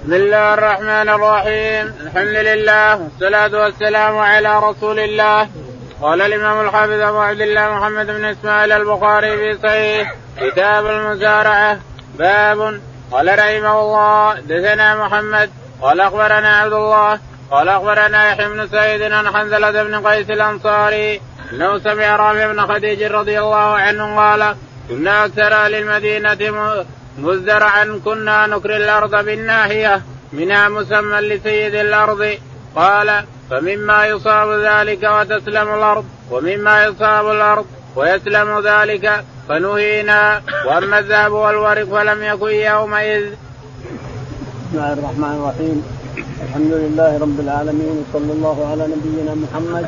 بسم الله الرحمن الرحيم. الحمد لله والصلاة والسلام على رسول الله. قال الإمام الحافظ أبو عبد الله محمد بن إسماعيل البخاري في صحيح كتاب المزارعة. باب. قال رحمه الله دثنا محمد. قال أخبرنا عبد الله. قال أخبرنا يحيى بن سعيد عن حنزلة بن قيس الأنصاري أنه سمع رافع بن خديج رضي الله عنه قال كنا أكثر أهل المدينة مزدرعا كنا نكري الأرض بالناحية منها مسمى لسيد الأرض. قال فمما يصاب ذلك وتسلم الأرض ومما يصاب الأرض ويسلم ذلك فنهينا. وأما الذهب والورق فلم يكن يومئذ. بسم الله الرحمن الرحيم. الحمد لله رب العالمين وصلى الله على نبينا محمد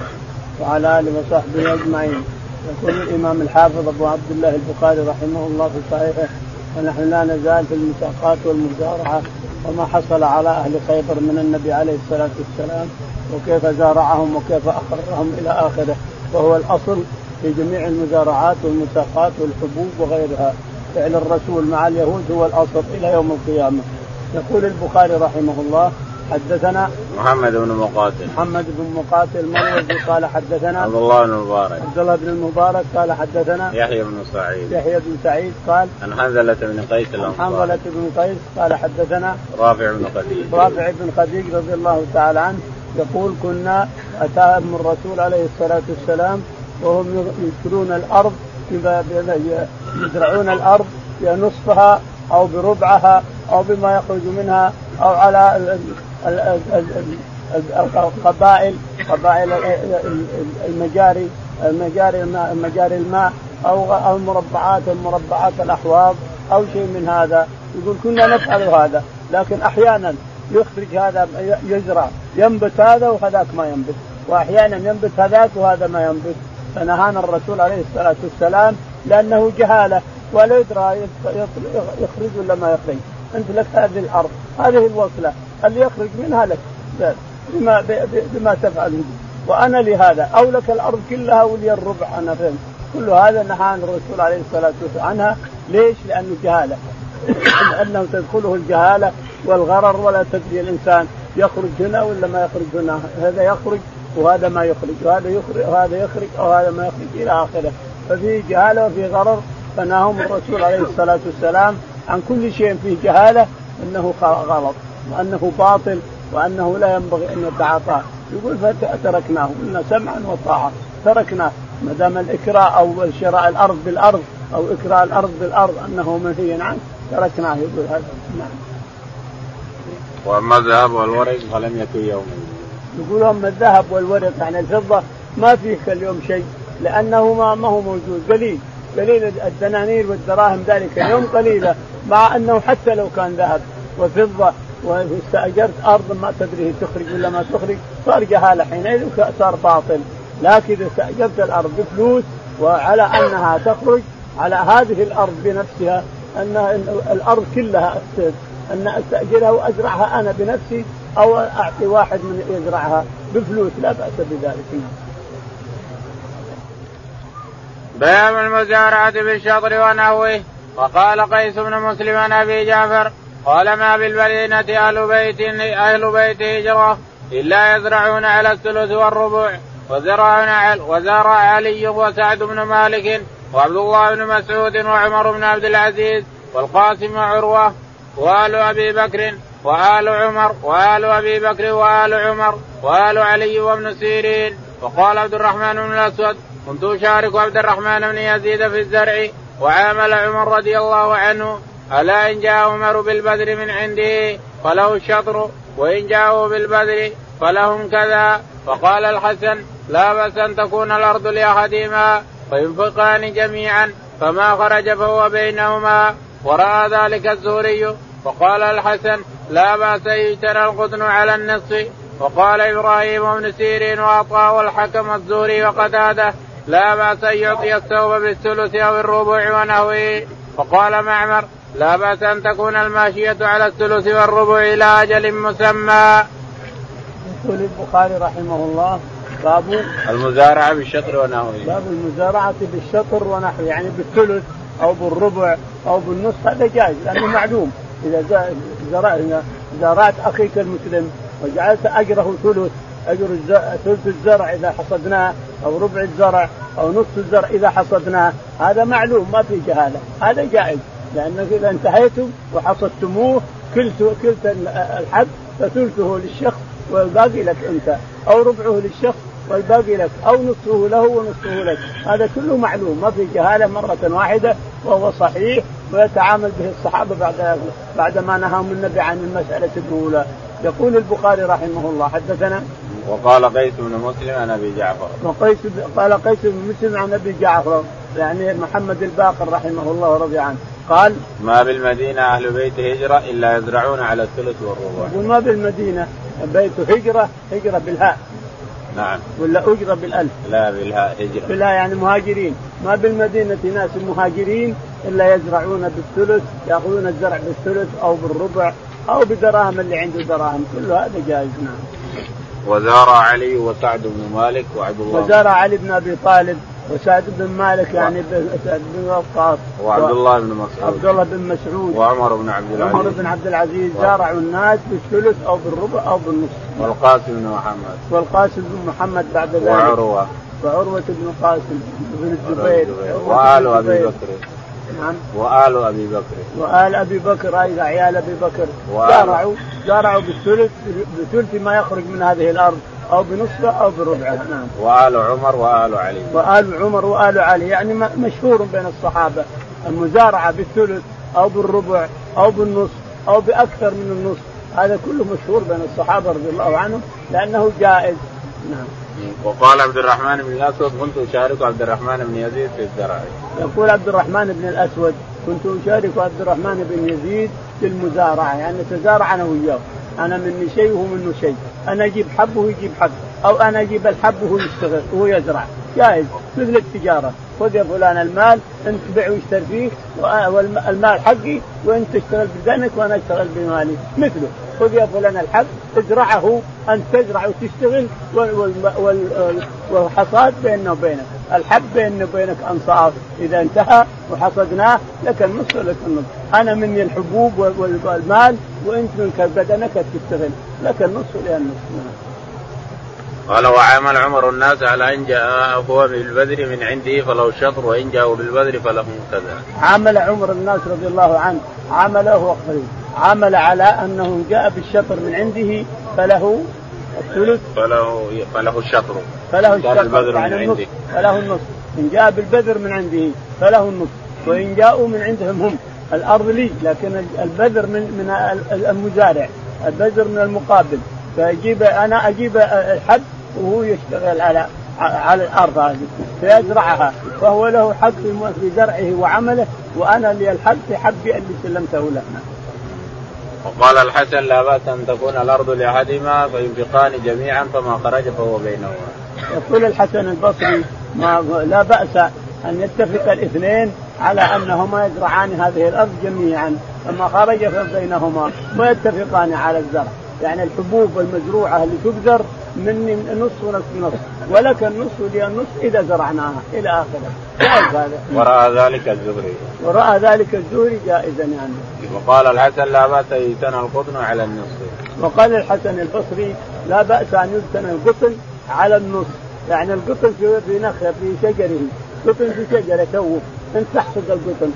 وعلى آله وصحبه أجمعين. يقول الإمام الحافظ أبو عبد الله البخاري رحمه الله في صحيحه ونحن لا نزال في المساقات والمزارعة وما حصل على أهل خيبر من النبي عليه الصلاة والسلام وكيف زارعهم وكيف اقرهم إلى آخره. وهو الأصل في جميع المزارعات والمساقات والحبوب وغيرها. فعل الرسول مع اليهود هو الأصل إلى يوم القيامة. يقول البخاري رحمه الله حدثنا محمد بن مقاتل. محمد بن مقاتل مروزي قال حدثنا عبد الله بن المبارك. عبد الله بن المبارك قال حدثنا يحيى بن سعيد. يحيى بن سعيد قال عن حنزلة بن قيس الأنصاري. حنظلة بن قيس قال حدثنا رافع بن خديج. رافع بن خديج رضي الله تعالى عنه يقول كنا اتاهم الرسول عليه الصلاة والسلام وهم يشترون الأرض يزرعون الأرض بنصفها أو بربعها أو بما يخرج منها أو على القبائل قبائل المجاري المجاري مجاري الماء أو أو المربعات الأحواض أو شيء من هذا. يقول كنا نفعل هذا لكن أحيانا يخرج هذا يزرع ينبت هذا وهذاك ما ينبت وأحيانا ينبت هذاك وهذا ما ينبت. فنهانا الرسول عليه الصلاة والسلام لأنه جهالة ولا يدرى يخرج ولا ما يخرج. أنت لك هذه الأرض هذه الوصلة. اللي يخرج منها لك. بما بما تفعل وأنا لهذا. أو لك الأرض كلها ولي الربع أنا فهمت. كل هذا نهانا الرسول عليه الصلاة والسلام عنها. ليش؟ لأنه جهاله لأنه تدخله الجهالة والغرر ولا تدري الإنسان يخرج هنا ولا ما يخرج هنا. هذا يخرج وهذا ما يخرج. وهذا يخرج وهذا يخرج وهذا ما يخرج إلى آخره. ففي جهالة وفي غرر فنهاهم الرسول عليه الصلاة والسلام عن كل شيء فيه جهالة إنه غلط. وأنه باطل وأنه لا ينبغي أن يتعاطاه. يقول فتركناه. قلنا سمعا وطاعة. تركناه ما دام الاكراء أو شراء الأرض بالأرض أو اكراء الأرض بالأرض أنه منهي عنه تركناه. يقول هذا. نعم. وأما الذهب والورق فلم يكن يوما. يقول اما الذهب والورق يعني الفضة ما فيه كاليوم شيء لأنه ما, ما هو موجود. قليل. قليل الدنانير والدراهم ذلك اليوم قليلة مع أنه حتى لو كان ذهب وفضة واستاجرت أرض ما تدري تخرج ولا ما تخرج صار جهاله حينئذ صار باطل. لكن إذا استأجرت الأرض بفلوس وعلى أنها تخرج على هذه الأرض بنفسها أن الأرض كلها أن أستأجرها وأزرعها أنا بنفسي أو أعطي واحد من يزرعها بفلوس لا بأس بذلك. باب المزارعة بالشطر ونحوه. وقال قيس بن مسلم عن أبي جعفر قال ما بالمدينة أهل بيت أهل بيت هجرة إلا يزرعون على الثلث والربع على وزرع علي وسعد بن مالك وعبد الله بن مسعود وعمر بن عبد العزيز والقاسم وعروة وآل أبي بكر وآل عمر وآل أبي بكر وآل عمر وآل علي وابن سيرين. وقال عبد الرحمن بن الأسود كنت أشارك عبد الرحمن بن يزيد في الزرع وعامل عمر رضي الله عنه ألا إن جاء عمر بالبدر من عنده فله الشطر وإن جاءوا بالبدر فلهم كذا. فقال الحسن لا بأس أن تكون الأرض لأحدهما فينفقان جميعا فما خرج فهو بينهما. ورأى ذلك الزهري وقال الحسن لا بأس يجترى القطن على النصف. وقال إبراهيم بن سيرين وعطاء والحكم الزهري وقتاده لا بأس أن يعطي الثوب بالثلث أو الربع ونحوه. وقال معمر لا بأس أن تكون الماشية على الثلث والربع إلى أجل مسمى. يقول البخاري رحمه الله باب المزارعة بالشطر ونحوه. باب المزارعة بالشطر ونحوه يعني بالثلث أو بالربع أو بالنصف هذا جائز لأنه معلوم إذا زرعنا زرعت أخيك المسلم وجعلت أجره ثلث أجر ثلث الزرع إذا حصدناه أو ربع الزرع أو نصف الزرع إذا حصدناه هذا معلوم ما في جهالة هذا جائز لانك إذا انتهيتم وحصدتموه كلت كلت الحب فثلثه للشخص والباقي لك أنت أو ربعه للشخص والباقي لك أو نصفه له ونصفه لك. هذا كله معلوم ما في جهالة مرة واحدة وهو صحيح ويتعامل به الصحابة بعد بعد ما نهاهم النبي عن المسألة الأولى. يقول البخاري رحمه الله حدثنا؟ وقال قيس بن مسلم عن أبي جعفر. وقيس قال قيس بن مسلم عن أبي جعفر يعني محمد الباقر رحمه الله ورضي عنه. قال ما بالمدينة أهل بيت هجرة إلا يزرعون على الثلث والربع. يقول ما بالمدينة بيت هجرة هجرة بالهاء. نعم. ولا أجرة بالألف. لا بالهاء هجرة. بالهاء يعني مهاجرين. ما بالمدينة ناس مهاجرين إلا يزرعون بالثلث يأخذون الزرع بالثلث أو بالربع أو بدراهم اللي عنده دراهم. كل هذا جائز نعم. وزارع علي وسعد بن مالك وعبد الله. وزارع علي بن أبي طالب وسعد بن مالك يعني سعد بن وقاص وعبد الله بن مسعود. عبد الله بن مسعود. وعمر بن عبد العزيز. عمر بن عبد العزيز زارعوا الناس بالثلث أو بالربع أو بالنصف. والقاسم بن محمد. والقاسم بن محمد بعد ذلك. وعروة. وعروة بن قاسم بن الزبير. وآل أبي بكر. نعم. وآل أبي بكر. وآل أبي بكر أيضا عيال أبي بكر. زارعوا زارعوا بالثلث بثلث ما يخرج من هذه الأرض. أو بنصفة أو بربعة نعم. وآل عمر وآل علي. وآل عمر وآل علي يعني مشهور بين الصحابة. المزارعة بالثلث أو بالربع أو بالنصف أو بأكثر من النصف. هذا كله مشهور بين الصحابة رضي الله عنهم لأنه جائز. نعم. وقال عبد الرحمن بن الأسود كنت أشارك عبد الرحمن بن يزيد في الزرع. يقول عبد الرحمن بن الأسود كنت أشارك عبد الرحمن بن يزيد في المزارعة. يعني نتزارع أنا وياه. أنا مني شيء وهو منه شيء. أنا أجيب حب وهو يجيب حب أو أنا أجيب الحب وهو يشتغل وهو يزرع. جائز مثل التجارة. خذ يا فلان المال أنت تبيع واشتري فيه والمال حقي وأنت تشتغل بدنك وأنا أشتغل بمالي. مثله. خذ يا فلان الحب ازرعه أنت تزرع وتشتغل والحصاد بيننا وبينك. الحب بيننا وبينك انصاف إذا انتهى وحصدناه لك النصف ولك النصف أنا مني الحبوب والمال وأنت منك بدنك تشتغل لك النصف ولي النصف قال وعامل عمر الناس على أن جاء هو بالبذر من عنده فله شطر وإن جاءوا بالبذر فله كذا. عامل عمر الناس رضي الله عنه. عمله وقريب عمل على أنه جاء بالشطر من عنده فله الثلث؟ فله فله الشطر. فله الشطر البذر من عنده. فله النصف إن جاء بالبذر من عنده فله النصف وإن جاءوا من عندهم هم. الأرض لي لكن البذر من من المزارع. البذر من المقابل. فاجيب أنا أجيب الحب وهو يشتغل على على الأرض هذه. فيزرعها. فهو له حق في زرعه وعمله وأنا لي الحق في حبي اللي سلمته له. وقال الحسن لا بأس أن تكون الأرض لأحدهما فينفقان جميعا فما خرج فهو بينهما. يقول الحسن البصري ما لا بأس أن يتفق الاثنين على أنهما يزرعان هذه الأرض جميعا فما خرج فبينهما ويتفقان على الزرع يعني الحبوب المزروعة اللي تبذر مني نصف ونصف نصف. ولك النصف ولي النصف إذا زرعناها. إلى آخره. وراى ذلك الزهري. وراى ذلك الزهري جائزا يعني. وقال الحسن لا بأس أن يتنى القطن على النصف. وقال الحسن البصري لا بأس أن يتنى القطن على النصف. يعني القطن في في نخله في شجره. قطن في شجرة توه. انت تحصد القطن.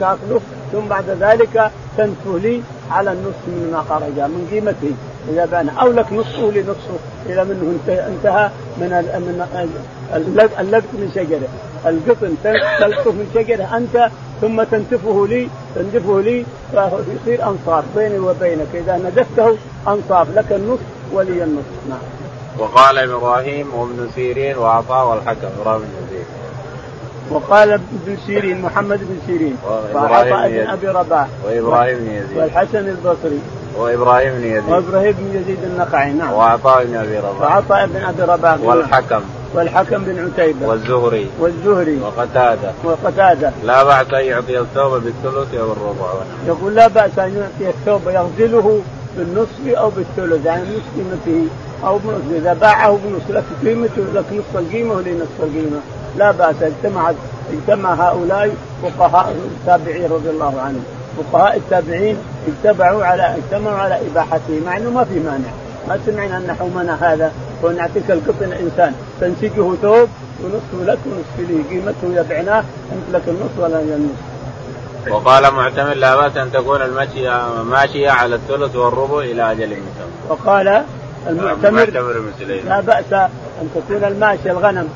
تاكله ثم بعد ذلك تنفه لي. على النصف مما خرج من قيمته إذا بان أو لك نصفه لنصفه إذا منه انتهى من اللقط من شجرة القطن تلقطه من شجرة أنت ثم تنتفه لي تنتفه لي فيصير أنصاف بيني وبينك إذا ندفته أنصاف لك النصف ولي النصف نعم. وقال إبراهيم وابن سيرين وعطاء والحكم إبراهيم بن زيد. وقال ابن سيرين محمد بن سيرين. وعطاء بن أبي رباح. وإبراهيم بن يزيد. والحسن البصري. وإبراهيم بن يزيد. وإبراهيم بن يزيد النقعي نعم. وعطاء بن أبي رباح. وعطاء بن أبي رباح. والحكم. والحكم بن عتيبة. والزهري. والزهري. وقتادة. وقتادة. لا بأس أن يعطي الثوب بالثلث أو الربع. يقول لا بأس أن يعطي الثوب يغزله بالنصف أو بالثلث يعني نصف قيمته أو بنصف. إذا باعه بنصف لك قيمته لك نصف القيمة ولنصف القيمة. لا بأس اجتمع اجتمع هؤلاء فقهاء التابعين رضي الله عنهم. فقهاء التابعين اجتمعوا على اجتمعوا على اباحته مع إنه ما في مانع. ما سمعنا أن حومنا هذا. ونعطيك القطن انسان تنسجه ثوب ونصفه لك ونصف لي. قيمته يبعناه أنت لك النصف ولا النصف. وقال معتمر لا بأس أن تكون المشية ماشية على الثلث والربع إلى أجل مسمى. وقال المعتمر لا بأس أن تكون الماشيه الغنم.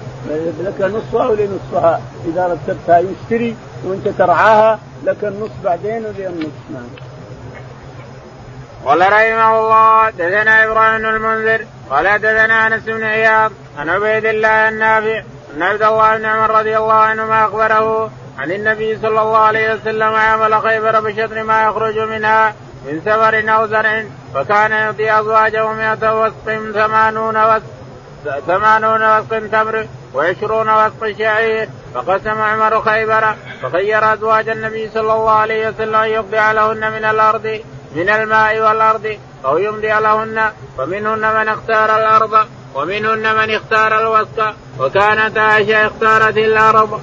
لك نصفها ولنصفها إذا رتبتها يشتري وأنت ترعاها لك النصف بعدين ولي النصف نعم. قال رحمه الله دثنا إبراهيم المنذر قال دثنا أنس بن عياض عن عبيد الله النافع ان عبد الله بن عمر رضي الله عنهما أخبره عن النبي صلى الله عليه وسلم عمل خيبر بشطر ما يخرج منها من سفر أو زرع فكان يعطي أزواجه مئة وسق ثمانون وسق ثمانون وسق تمر وعشرون وسق شعير فقسم عمر خيبر فخير أزواج النبي صلى الله عليه وسلم أن يقضي لهن من الأرض من الماء والأرض أو يمضي لهن فمنهن من اختار الأرض ومنهن من اختار الوسط وكانت عائشة اختارت الأرض.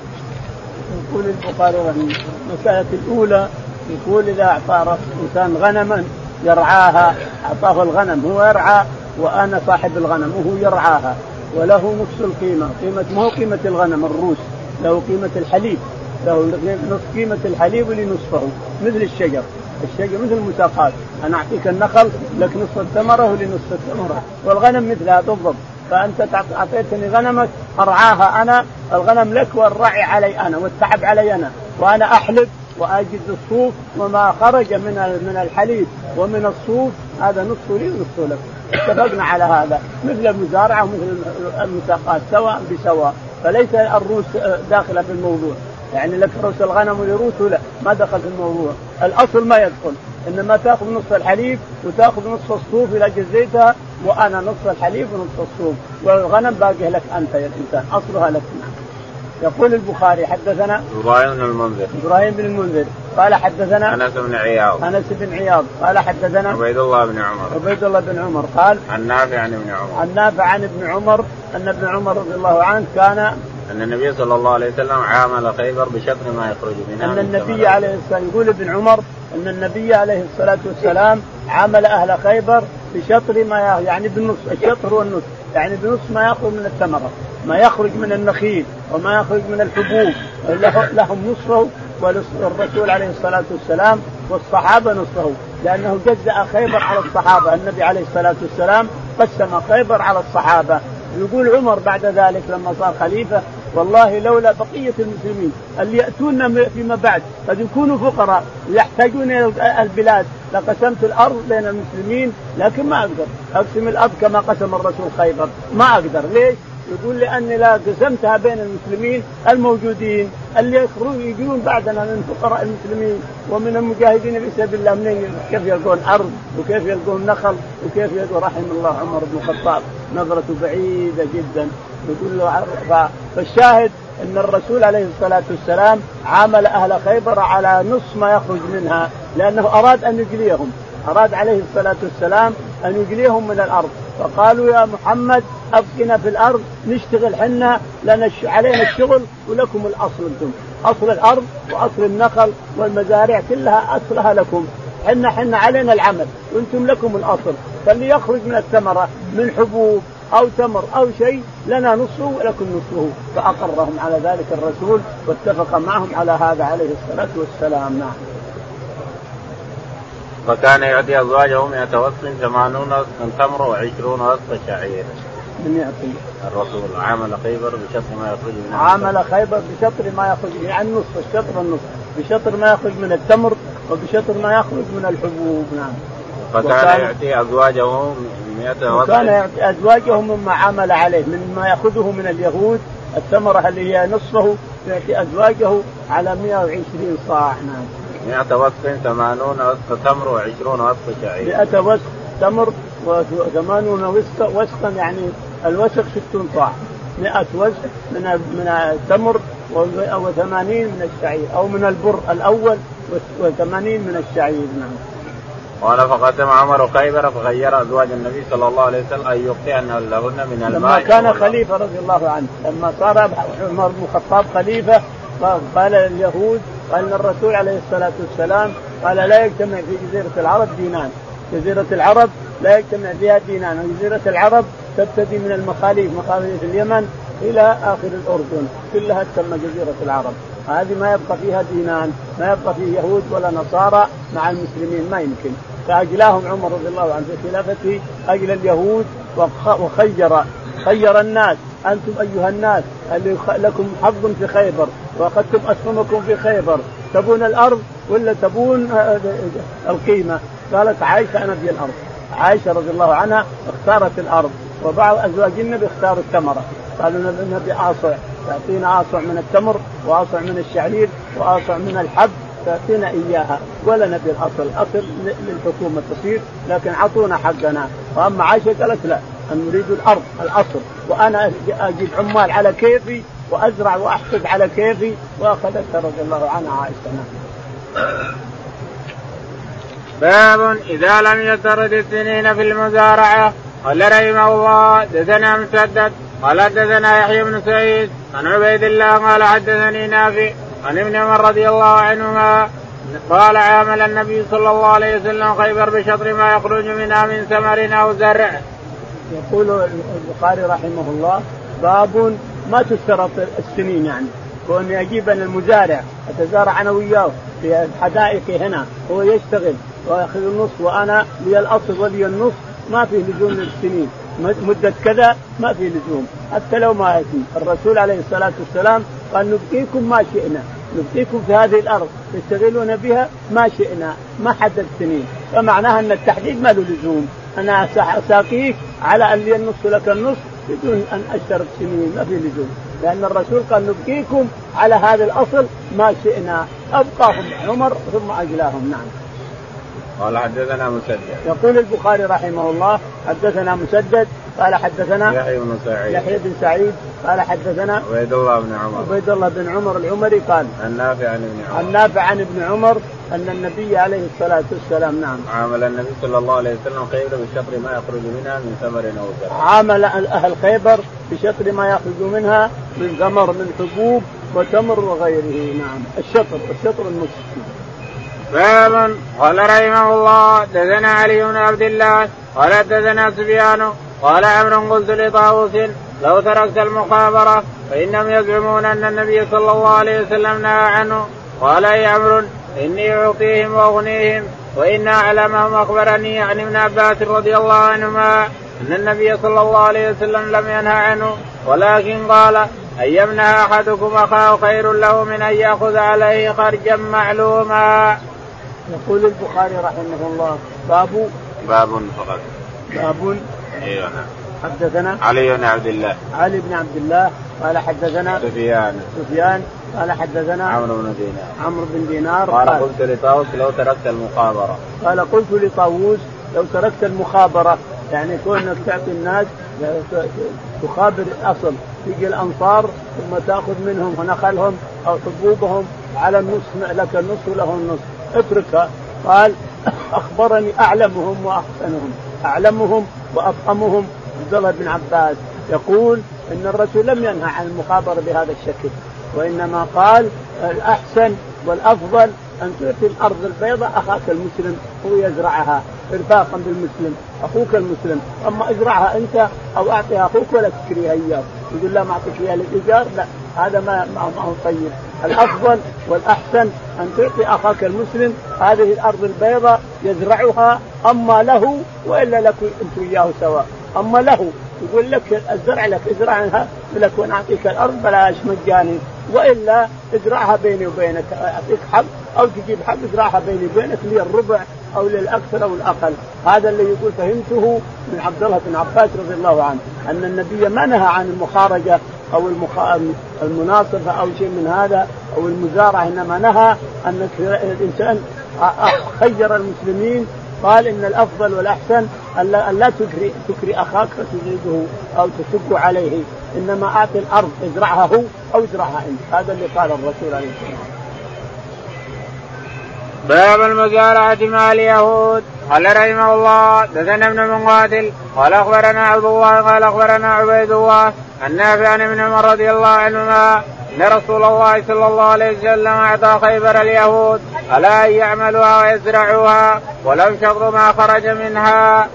يقول البخاري رحمه المسألة الأولى يقول إذا أعطى إنسان غنما يرعاها أعطاه الغنم هو يرعى وأنا صاحب الغنم وهو يرعاها وله نصف القيمة. قيمة ما هو قيمة الغنم؟ الروس. له قيمة الحليب. له نصف قيمة الحليب ولنصفه مثل الشجر. الشجر مثل المساقات. أنا أعطيك النخل لك نصف الثمرة ولنصف الثمرة. والغنم مثلها بالضبط. فأنت أعطيتني غنمك أرعاها أنا الغنم لك والرعي علي أنا والتعب علي أنا. وأنا أحلب وأجد الصوف وما خرج من من الحليب ومن الصوف هذا نصف لي ونصف لك. اتفقنا على هذا مثل المزارعة ومثل المساقات سواء بسواء. فليس الروس داخلة في الموضوع. يعني لك روس الغنم ولروسه لا ما دخل في الموضوع. الأصل ما يدخل. إنما تأخذ نصف الحليب وتأخذ نصف الصوف اذا جزيتها وأنا نصف الحليب ونصف الصوف. والغنم باقي لك أنت يا الإنسان. أصلها لك. يقول البخاري حدثنا إبراهيم بن المنذر. إبراهيم بن المنذر. قال حدثنا أنس بن عياض. أنس بن عياض. قال حدثنا عبيد الله بن عمر. عبيد الله بن عمر. قال عن نافع عن ابن عمر. عن نافع عن ابن عمر أن ابن عمر رضي الله عنه كان أن النبي صلى الله عليه وسلم عامل خيبر بشطر ما يخرج منها أن النبي عليه السلام يقول ابن عمر أن النبي عليه الصلاة والسلام عامل أهل خيبر بشطر ما يعني بالنصف الشطر والنصف يعني بنصف ما يخرج من الثمرة ما يخرج من النخيل وما يخرج من الحبوب. لهم نصفه والرسول عليه الصلاة والسلام والصحابة نصفه. لأنه جزأ خيبر على الصحابة. النبي عليه الصلاة والسلام قسم خيبر على الصحابة. يقول عمر بعد ذلك لما صار خليفة والله لولا بقية المسلمين اللي يأتون فيما بعد قد يكونوا فقراء ويحتاجون إلى البلاد. لقسمت الأرض بين المسلمين لكن ما أقدر. أقسم الأرض كما قسم الرسول خيبر. ما أقدر. ليش؟ يقول لأني لا قسمتها بين المسلمين الموجودين اللي يخرجون يجون بعدنا من فقراء المسلمين ومن المجاهدين في سبيل الله. منين؟ كيف يلقون أرض؟ وكيف يلقون نخل؟ وكيف يلقون رحم الله عمر بن الخطاب. نظرته بعيدة جدا. يقول له فالشاهد أن الرسول عليه الصلاة والسلام عامل أهل خيبر على نصف ما يخرج منها لأنه أراد أن يجليهم. أراد عليه الصلاة والسلام أن يجليهم من الأرض. فقالوا يا محمد ابقنا في الأرض نشتغل حنا لنا علينا الشغل ولكم الأصل أنتم. أصل الأرض وأصل النخل والمزارع كلها أصلها لكم. حنا حنا علينا العمل وأنتم لكم الأصل. فاللي يخرج من الثمرة من حبوب أو تمر أو شيء لنا نصفه ولكم نصفه فأقرهم على ذلك الرسول واتفق معهم على هذا عليه الصلاة والسلام. نعم. فكان يعطي أزواجه 100 وسق 80 وسقا تمر و20 وسق شعير. من يعطي؟ الرسول عامل خيبر بشطر ما يخرج من عامل خيبر بشطر ما يخرج يعني النصف الشطر النصف بشطر ما يخرج من التمر وبشطر ما يخرج من الحبوب نعم. فكان يعطي أزواجه 100 وسق وكان يعطي أزواجه مما عمل عليه مما يأخذه من اليهود الثمره اللي هي نصفه يعطي أزواجه على 120 صاع نعم. 100 وسق 80 وسق تمر و20 وسق شعير. 100 وسق تمر و80 وسق وسقا يعني الوسق 60 صاع 100 وسق من من التمر و80 من الشعير أو من البر الأول و80 من الشعير. نعم. قال فقدم عمر خيبر فغير أزواج النبي صلى الله عليه وسلم أن يقطعن لهن من الماء لما كان خليفة رضي الله عنه لما صار عمر بن الخطاب خليفة قال اليهود أن الرسول عليه الصلاة والسلام قال لا يجتمع في جزيرة العرب دينان. جزيرة العرب لا يجتمع فيها دينان. وجزيرة العرب تبتدي من المخاليف مخاليف اليمن إلى آخر الأردن. كلها تسمى جزيرة العرب. هذه ما يبقى فيها دينان ما يبقى فيه يهود ولا نصارى مع المسلمين ما يمكن. فأجلاهم عمر رضي الله عنه في خلافته أجل اليهود وخير خير الناس. أنتم أيها الناس اللي لكم حظ في خيبر وأخذتم أسهمكم في خيبر. تبون الأرض ولا تبون آه، آه، القيمة؟ قالت عائشه أنا في الأرض. عائشه رضي الله عنها اختارت الأرض وبعض أزواج النبي اختاروا الثمره قالوا النبي اصع تعطينا اصع من التمر واصع من الشعير واصع من الحب تعطينا إياها. ولا نبي الأصل، الأصل للحكومة تصير لكن أعطونا حقنا، وأما عائشه قالت لا. نريد الأرض الاصل وأنا أجيب عمال على كيفي وأزرع وأحصد على كيفي. واخذتها رضي الله عنها عائشة. باب إذا لم يترد السنين في المزارعة. قال رحمه الله دثنا مسدد قال حدثنا يحيى بن سعيد عن عبيد الله قال حدثني نافع عن ابن عمر رضي الله عنهما قال عامل النبي صلى الله عليه وسلم خيبر بشطر ما يخرج منها من ثمر أو زرع. يقول البخاري رحمه الله باب ما تشترط السنين يعني. كوني أجيب أنا المزارع أتزارع أنا وياه في حدائقي هنا هو يشتغل. وياخذ النص وأنا لي الأصل ولي النص ما في لزوم للسنين. مدة كذا ما في لزوم. حتى لو ما يأتي الرسول عليه الصلاة والسلام قال نبقيكم ما شئنا نبقيكم في هذه الأرض تشتغلون بها ما شئنا ما حدد سنين فمعناها أن التحديد ما له لزوم. أنا ساقيك على أن لي النص لك النص بدون أن أشترط سنين ما في لزوم. لأن الرسول قال نبقيكم على هذا الأصل ما شئنا. أبقاهم عمر ثم أجلاهم. نعم. قال حدثنا مسدد. يقول البخاري رحمه الله حدثنا مسدد قال حدثنا يحيى بن سعيد. يحيى بن سعيد قال حدثنا عبيد الله بن عمر. عبيد الله بن عمر العمري قال النافع عن ابن عمر. النافع عن ابن عمر أن النبي عليه الصلاة والسلام نعم. عامل النبي صلى الله عليه وسلم خيبر بشطر ما يخرج منها من ثمر أو زرع. عامل أهل خيبر بشطر ما يخرج منها من ثمر من حبوب وتمر وغيره نعم. الشطر الشطر المسلم باب قال رحمه الله دثنا علي بن عبد الله قال دثنا سفيان قال عمرو قلت لطاووس لو تركت المخابرة فإنهم يزعمون أن النبي صلى الله عليه وسلم نهى عنه قال يا عمرو إني أعطيهم وأغنيهم وإن أعلمهم أخبرني عن ابن عباس رضي الله عنهما أن النبي صلى الله عليه وسلم لم ينهى عنه ولكن قال أن يمنع أحدكم أخاه خير له من أن يأخذ عليه خرجا معلوما. يقول البخاري رحمه الله باب؟ باب فقط. باب. أيوه نعم. حدثنا؟ علي بن عبد الله. علي بن عبد الله قال حدثنا؟ سفيان. سفيان قال حدثنا؟ عمرو بن دينار. عمرو بن دينار قال, قلت لطاووس لو تركت المخابرة. قال قلت لطاووس لو تركت المخابرة. يعني كونك تعطي الناس تخابر الاصل تيجي الأنصار ثم تأخذ منهم نخلهم أو حبوبهم على النص لك النص وله النص اتركها قال أخبرني أعلمهم وأحسنهم. أعلمهم وأفهمهم. عبد الله بن عباس يقول إن الرسول لم ينهى عن المخابرة بهذا الشكل وإنما قال الأحسن والأفضل أن تعطي الأرض البيضاء أخاك المسلم هو يزرعها ارفاقا بالمسلم أخوك المسلم. أما ازرعها أنت أو اعطيها أخوك ولا تشتريها إياه. يقول لا ما أعطيك إياها للإيجار لا هذا ما ما هو طيب. الأفضل والأحسن أن تعطي أخاك المسلم هذه الأرض البيضاء يزرعها أما له وإلا لك أنت وياه سواء أما له يقول لك الزرع لك ازرعها لك وأنا أعطيك الأرض بلاش مجاني. وإلا ازرعها بيني وبينك أعطيك حب أو تجيب حب ازرعها بيني وبينك لي الربع أو للأكثر أو الأقل. هذا اللي يقول فهمته من عبد الله بن عباس رضي الله عنه أن النبي ما نهى عن المخارجة أو المخ... المناصفه أو شيء من هذا أو المزارعه إنما نهى أن الإنسان خير المسلمين قال إن الأفضل والأحسن أن لا تكري تكري أخاك فتزيده أو تشق عليه إنما اعطي الأرض ازرعها هو أو ازرعها أنت. هذا اللي قال الرسول عليه الصلاة والسلام. باب المزارعة مع اليهود قال رحمه الله دثنا ابن مقاتل قال أخبرنا عبد الله قال أخبرنا عبيد الله النافع عن ابن عمر رضي الله عنهما أن رسول الله صلى الله عليه وسلم أعطى خيبر اليهود ألا أن يعملوها ويزرعوها ولو شطر ما خرج منها.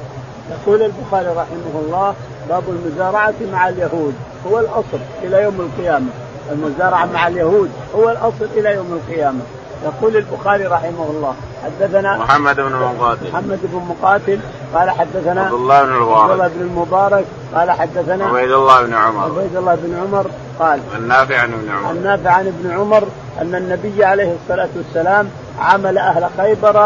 يقول البخاري رحمه الله باب المزارعة مع اليهود هو الأصل إلى يوم القيامة المزارعة مع اليهود هو الأصل إلى يوم القيامة يقول البخاري رحمه الله حدثنا محمد بن مقاتل. محمد بن مقاتل قال حدثنا عبد الله بن المبارك عبد الله بن المبارك قال حدثنا عبيد الله بن عمر. عبيد الله بن عمر قال النافع عن ابن عمر. النافع عن ابن عمر أن النبي عليه الصلاة والسلام عمل أهل خيبر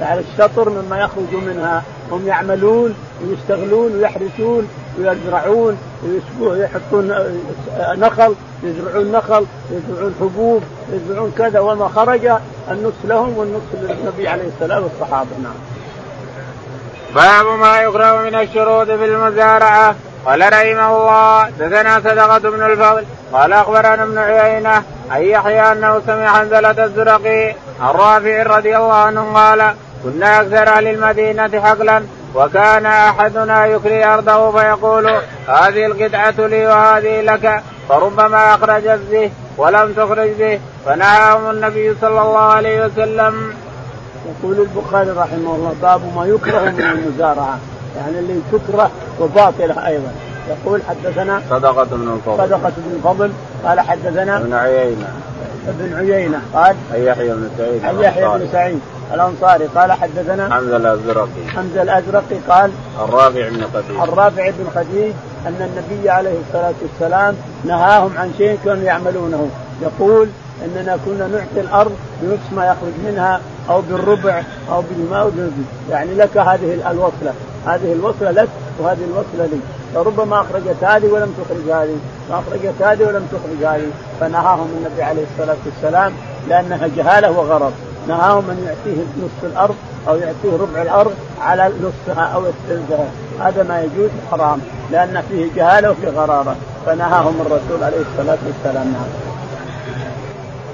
على الشطر مما يخرج منها. هم يعملون ويشتغلون ويحرسون ويزرعون ويحطون نخل يزرعون نخل يزرعون حبوب يزرعون كذا وما خرج. النصف لهم والنصف للنبي عليه السلام والصحابة نعم. باب ما يكره من الشروط في المزارعة. قال رحمه الله دثنا صدقة بن الفضل قال أخبرنا ابن عيينة عن يحيى أنه سمع حنزلة الزرقي عن رافع رضي الله عنه قال كنا أكثر أهل المدينة حقلا. وكان أحدنا يكري أرضه فيقول هذه القطعة لي وهذه لك. فربما أخرجت به ولم تخرج به. فنهاهم النبي صلى الله عليه وسلم. يقول البخاري رحمه الله باب ما يكره من المزارعة. يعني اللي تكره وباطلة أيضا. يقول حدثنا صدقة بن الفضل. صدقة بن الفضل. قال حدثنا ابن عيينة. ابن عيينة. قال عن يحيى بن سعيد عن يحيى بن سعيد. الأنصاري قال حدثنا حمزة الأزرقي. حمزة الأزرقي قال الرافع بن خديج الرافع بن خديج أن النبي عليه الصلاة والسلام نهاهم عن شيء كانوا يعملونه. يقول إننا كنا نعطي الأرض بنصف ما يخرج منها أو بالربع أو بالماء يعني لك هذه الوصلة. هذه الوصلة لك وهذه الوصلة لي. فربما أخرجت هذه ولم تخرج هذه. واخرجت هذه ولم تخرج هذه. فنهاهم النبي عليه الصلاة والسلام لأنها جهالة وغرض. نهاهم أن يعطيه نصف الأرض أو يعطيه ربع الأرض على نصفها أو الثلثها هذا ما يجوز حرام. لأن فيه جهالة وفيه غرارة. فنهاهم الرسول عليه الصلاة والسلام. نعم.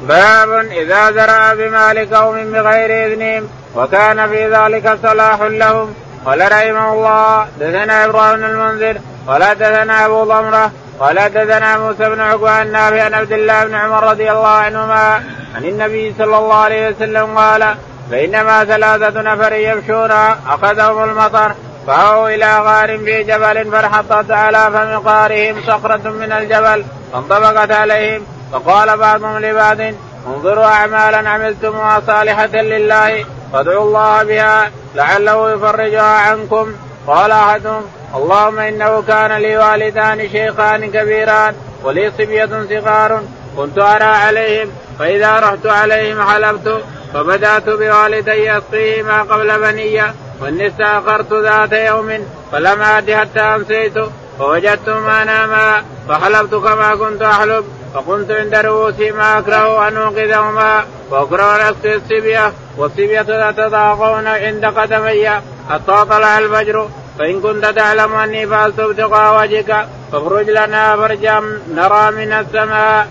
باب إذا زرع بمال قوم بغير إذنهم وكان في ذلك صلاح لهم. قال رحمه الله دثنا إبراهيم المنذر قال دثنا أبو ضمرة قال دثنا موسى بن عقبة النافع عن عبد الله بن عمر رضي الله عنهما عن النبي صلى الله عليه وسلم قال بينما ثلاثة نفر يمشون أخذهم المطر فهو إلى غار في جبل فانحطت على فم غارهم صخرة من الجبل فانطبقت عليهم فقال بعضهم لبعض انظروا أعمالا عملتموها صالحة لله فادعوا الله بها لعله يفرجها عنكم. قال أحدهم اللهم إنه كان لي والدان شيخان كبيران ولي صبية صغار كنت أرى عليهم فإذا رحت عليهم حلبت فبدأت بوالدي أسقيهما قبل بنية والنساء أخرت ذات يوم فلم آت حتى أمسيت فوجدتهما ناما فحلبت كما كنت أحلب فقمت عند رؤوسي ما أكره أن اوقظهما وأكره أن أسقي الصبيه والصبيه تتضاغون عند قدمي حتى طلع الفجر فإن كنت تعلم أني فعلت ابتغاء وجهك فاخرج لنا فرجا نرى من السماء.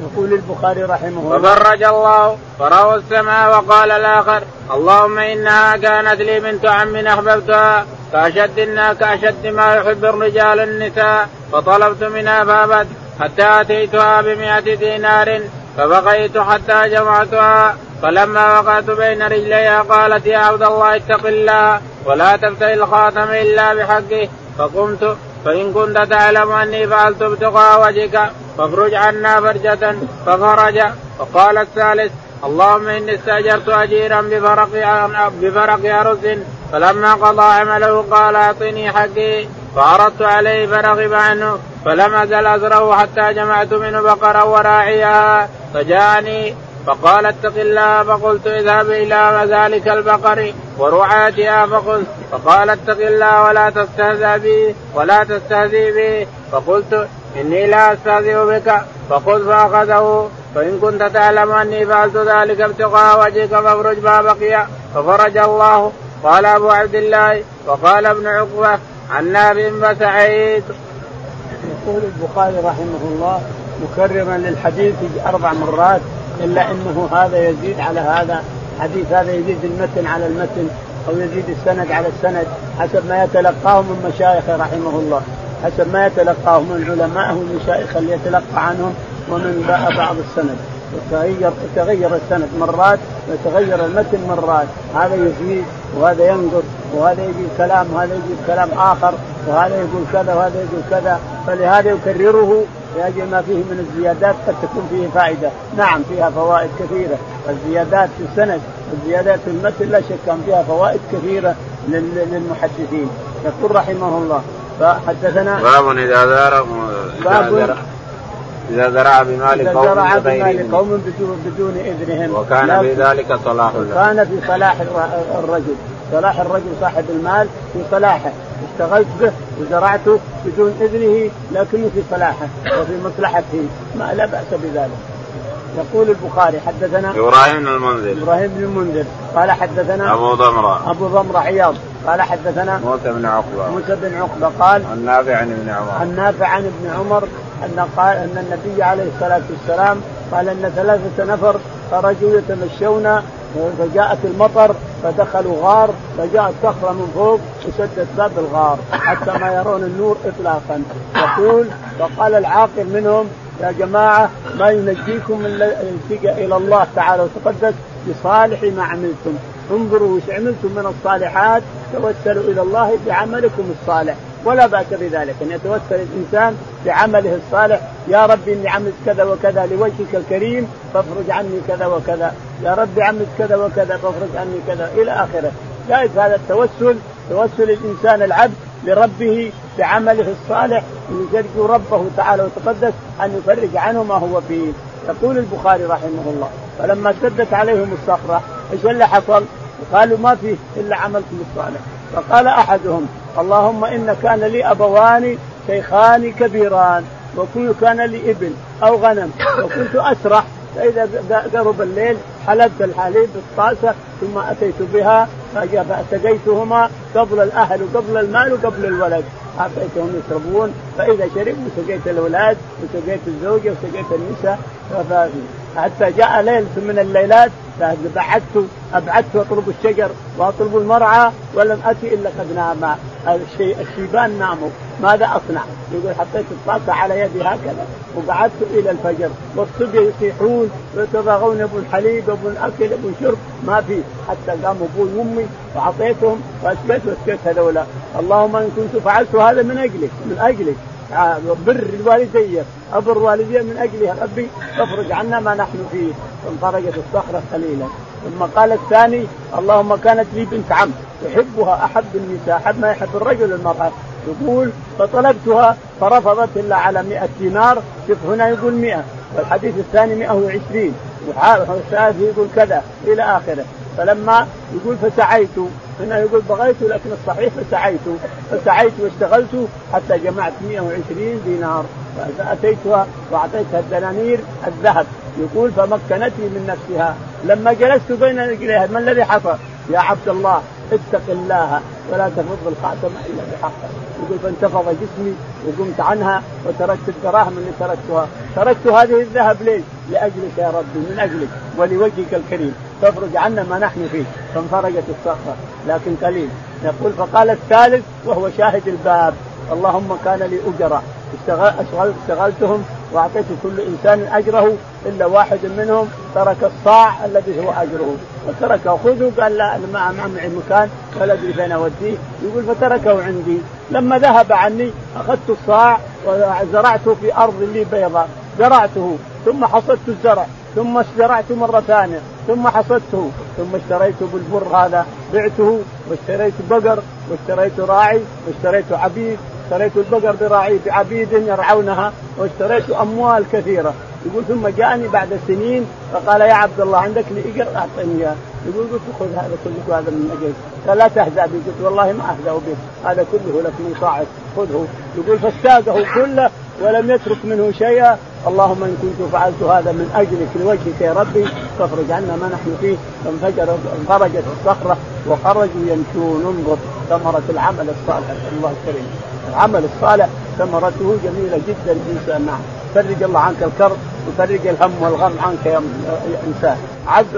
يقول البخاري رحمه الله. ففرج الله فرأوا السماء وقال الآخر اللهم إنها كانت لي بنت عم أحببتها كأشد كأشد ما يحب الرجال النساء فطلبت منها فأبت حتى أتيتها بمئة دينار فبقيت حتى جمعتها فلما وقعت بين رجليها قالت يا عبد الله اتق الله ولا تبتغي الخاتم إلا بحقه فقمت فإن كنت تعلم أني فعلت ابتغاء وجهك. فاخرج عنا فرجة فخرج وقال الثالث اللهم إني استأجرت أجيرا بفرق بفرق أرز فلما قضى عمله قال أعطني حقي. فعرضت عليه فرغب عنه. فلم أزل أزره حتى جمعت منه بقرا وراعيها. فجاءني. فقال اتق الله. فقلت اذهب إلى ذلك البقر ورعاتها. فقلت فقال اتق الله ولا تستهزئ بي ولا تستهزئ بي. فقلت إني لا استهزئ بك فخذ فاخذه فإن كنت تعلم أني فعلت ذلك ابتغاء وجهك فافرج ما بقي. ففرج الله قال أبو عبد الله وقال ابن عقبة عن نافع وسعيد يقول البخاري رحمه الله مكررا للحديث أربع مرات إلا إنه هذا يزيد على هذا حديث هذا يزيد المتن على المتن أو يزيد السند على السند حسب ما يتلقاه من مشايخه رحمه الله. حسب ما يتلقاه من علمائه ومشايخه اللي يتلقى عنهم ومن بعض السند. يتغير يتغير السند مرات ويتغير المتن مرات. هذا يزيد وهذا ينقص وهذا يجيب كلام وهذا يجيب كلام آخر وهذا يقول كذا وهذا يقول كذا. فلهذا يكرره لأجل ما فيه من الزيادات قد تكون فيه فائدة، نعم فيها فوائد كثيرة، الزيادات في السند الزيادات في المتن لا شك أن فيها فوائد كثيرة للمحدثين، يقول رحمه الله فحدثنا باب إذا زار باب إذا زرع بمال قوم زرع بمال قوم بدون بدون إذنهم. وكان في ذلك صلاح له. كان في صلاح الرجل. صلاح الرجل صاحب المال في صلاحه. اشتغلت به وزرعته بدون إذنه لكنه في صلاحه وفي مصلحته. ما لا بأس بذلك. يقول البخاري حدثنا إبراهيم بن المنذر. إبراهيم بن المنذر. قال حدثنا أبو ضمرة. أبو ضمرة عياض. قال حدثنا موسى بن عقبة. موسى بن عقبة قال عن نافع عن ابن عمر. عن نافع عن ابن عمر أن قال أن النبي عليه الصلاة والسلام قال أن ثلاثة نفر خرجوا يتمشون فجاءت المطر فدخلوا غار فجاءت صخره من فوق وسدت باب الغار حتى ما يرون النور اطلاقا. يقول فقال العاقل منهم يا جماعة ما ينجيكم من الالتجاء إلى الله تعالى وتقدس بصالح ما عملتم. انظروا وش عملتم من الصالحات توسلوا إلى الله بعملكم الصالح. ولا بأس بذلك أن يتوسل الإنسان بعمله الصالح. يا ربي إني عملت كذا وكذا لوجهك الكريم فافرج عني كذا وكذا. يا ربي عملت كذا وكذا فافرج عني كذا. إلى آخره. جائز هذا التوسل توسل الإنسان العبد لربه بعمله الصالح. يرجو ربه تعالى وتقدس أن يفرج عنه ما هو فيه. يقول البخاري رحمه الله فلما سدت عليهم الصخرة إيش اللي حصل؟ قالوا ما فيه إلا عملكم الصالح فقال أحدهم اللهم إن كان لي أبوان شيخان كبيران وكل كان لي ابل أو غنم وكنت أسرح فإذا قرب الليل حلبت الحليب بالطاسة ثم أتيت بها فسقيتهما قبل الأهل وقبل المال وقبل الولد اعطيتهم يشربون. فإذا شربوا سقيت الأولاد وسقيت الزوجه وسقيت النساء حتى جاء ليلة من الليلات فبعدت ابعدت أطلب الشجر وأطلب المرعى ولم أتي إلا قد نام. الشيبان ناموا. ماذا أصنع؟ يقول حطيت الطاسه على يدي هكذا وقعدت إلى الفجر. والصبي يصيحون ويتراغون أبو الحليب أبو الأكل أبو شرب ما في. حتى قام أبوي وأمي وأعطيتهم واسكت واسكت هذولا. اللهم إن كنت فعلت هذا من أجلك من أجلك. بر الوالدي أبر والدي من أجلها. ربي افرج عنا ما نحن فيه. فانفرجت الصخرة قليلا. ثم قال الثاني اللهم كانت لي بنت عم. يحبها أحب النساء أحب ما يحب الرجل المرأة. يقول فطلبتها فرفضت إلا على 100 دينار. شوف هنا يقول 100 والحديث الثاني 120 والثالث يقول كذا. إلى آخره. فلما يقول فسعيت. هنا يقول بغيت لكن الصحيح فسعيت. فسعيت واشتغلت حتى جمعت 120 دينار. فأتيتها وأعطيتها الدنانير الذهب. يقول فمكنتني من نفسها. لما جلست بين رجليها ما الذي حصل؟ يا عبد الله اتق الله ولا تفض الخاتم إلا بحقه. يقول فانتفض جسمي وقمت عنها وتركت الدراهم اللي تركتها. تركت هذه الذهب ليش؟ لأجلك يا ربي من أجلك ولوجهك الكريم. تفرج عنا ما نحن فيه. فانفرجت الصخره لكن قليل. يقول فقال الثالث وهو شاهد الباب اللهم كان لي اشتغل اشتغلتهم وأعطيت كل إنسان أجره إلا واحد منهم ترك الصاع الذي هو أجره. وتركه خذه قال لا ما معي مكان ولا أدري فين أوديه. يقول فتركه عندي. لما ذهب عني أخذت الصاع وزرعته في أرض لي بيضاء. زرعته ثم حصدت الزرع. ثم زرعت مرة ثانية ثم حصدته ثم اشتريت بالبر هذا بعته واشتريت بقر واشتريت راعي واشتريت عبيد اشتريت البقر براعي بعبيد يرعونها واشتريت أموال كثيرة. يقول ثم جاءني بعد سنين فقال يا عبد الله عندك لي إقر اعطني إياه. يقول قلت خذ هذا كله هذا من أجل. قال لا تهزأ بي. قلت والله ما أهزأ به هذا كله لك من صاعد خذه. يقول فاستاقه كله ولم يترك منه شيئا. اللهم إن كنت فعلت هذا من اجلك لوجهك يا ربي فافرج عنا ما نحن فيه. فانفجر انفرجت الصخرة وخرجوا يمشون. انظر ثمرة العمل الصالح. الله الكريم. العمل الصالح ثمرته جميلة جدا الانسان نعم فرج الله عنك الكرب وفرج الهم والغم عنك يا إنسان. عبد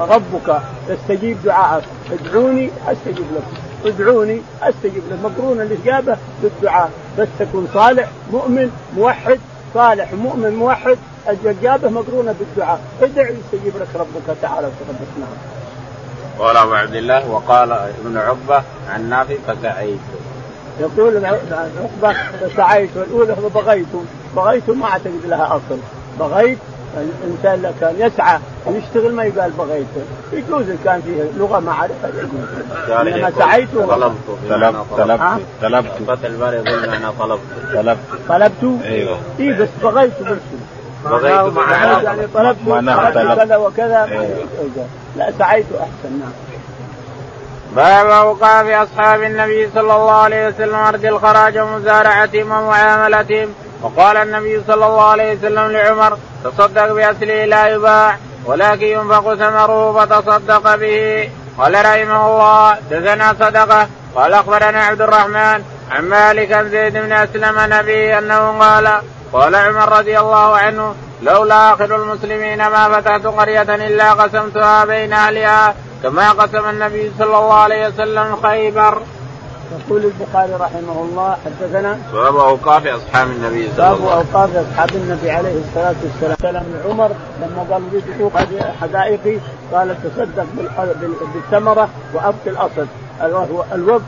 ربك يستجيب دعاءك. ادعوني استجب لكم. ادعوني استجب لك. مقرون الاجابه بالدعاء. بس تكون صالح مؤمن موحد. صالح مؤمن موحد. الاجابه مقرونه بالدعاء. ادع يستجيب لك ربك تعالى وتقدس نعم. قال أبو عبد الله وقال ابن عقبة عن نافع فسعيت. يقول عقبة فسعيت. والأولى بغيت. بغيت ما أعتقد لها أصل. بغيت الإنسان كان يسعى ويشتغل ما يقال بغيت. يجوز إن كان فيه لغة ما اعرفها يجوز انما سعيت طلبت. طلبت طلبت طلبت. فتح الباري يقول أنا طلبت. طلبت. طلبت؟ أيوه. اي بس بغيت بس بغيت معناه يعني طلبت. معناها طلبت. كذا وكذا. أيوة. لا سعيت احسن نعم. باب أوقاف أصحاب النبي صلى الله عليه وسلم أرض الخراج ومزارعتهم ومعاملتهم. وقال النبي صلى الله عليه وسلم لعمر تصدق باصله لا يباع ولكن ينفق ثمره فتصدق به قال رحمه الله دثنا صدقة قال أخبرنا عبد الرحمن عن مالك عن زيد بن أسلم نبي أنه قال قال عمر رضي الله عنه لولا آخر المسلمين ما فتحت قرية إلا قسمتها بين أهلها كما قسم النبي صلى الله عليه وسلم خيبر. يقول البخاري رحمه الله حدثنا باب أوقاف أصحاب النبي صلى باب الله عليه وسلم. أوقاف أصحاب النبي عليه الصلاة والسلام. كلام عمر لما قال اريد حقوق حدائقي قال تصدق بالثمرة وابقي الأصل. الوقف